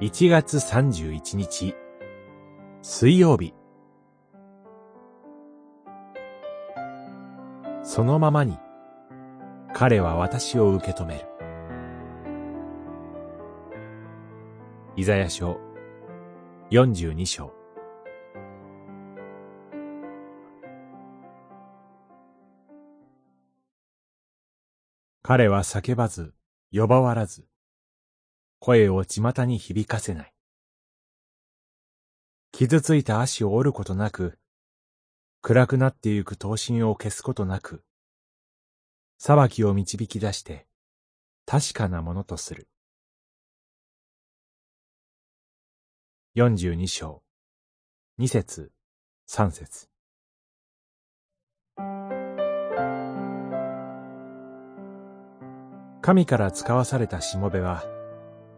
1月31日、水曜日。そのままに、彼は私を受け止める。イザヤ書42章。彼は叫ばず、呼ばわらず、声を巷に響かせない。傷ついた足を折ることなく、暗くなってゆく刀身を消すことなく、裁きを導き出して、確かなものとする。四十二章、二節、三節。神から使わされたしもべは、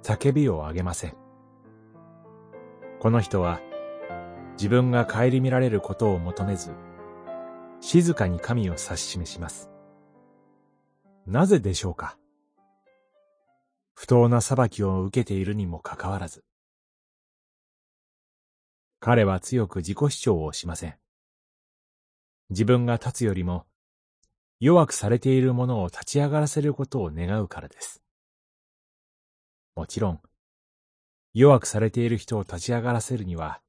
叫びを上げません。この人は自分が顧みられることを求めず、静かに神を指し示します。なぜでしょうか？不当な裁きを受けているにもかかわらず。彼は強く自己主張をしません。自分が立つよりも弱くされているものを立ち上がらせることを願うからです。もちろん、弱くされている人を立ち上がらせるには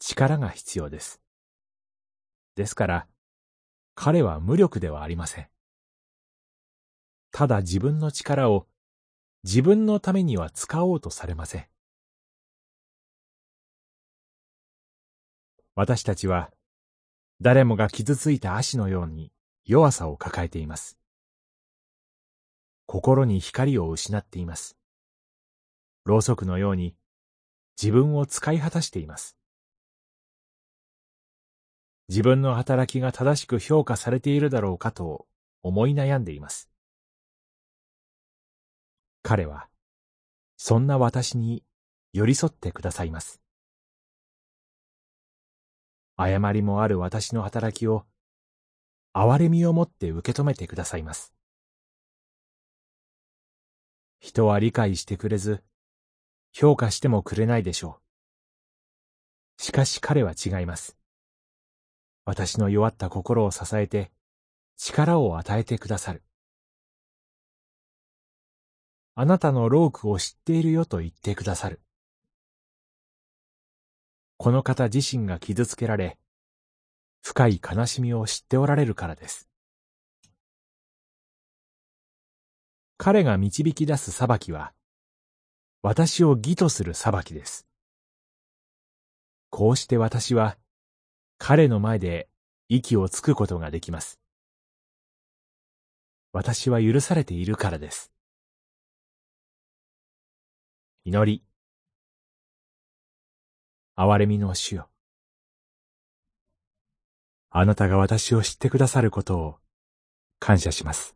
力が必要です。ですから、彼は無力ではありません。ただ自分の力を自分のためには使おうとされません。私たちは、誰もが傷ついた足のように弱さを抱えています。心に光を失っています。ろうそくのように自分を使い果たしています。自分の働きが正しく評価されているだろうかと思い悩んでいます。彼は、そんな私に寄り添ってくださいます。誤りもある私の働きを、憐れみをもって受け止めてくださいます。人は理解してくれず、評価してもくれないでしょう。しかし彼は違います。私の弱った心を支えて、力を与えてくださる。あなたのロークを知っているよと言ってくださる。この方自身が傷つけられ、深い悲しみを知っておられるからです。彼が導き出す裁きは、私を義とする裁きです。こうして私は、彼の前で息をつくことができます。私は許されているからです。祈り。憐れみの主よ。あなたが私を知ってくださることを感謝します。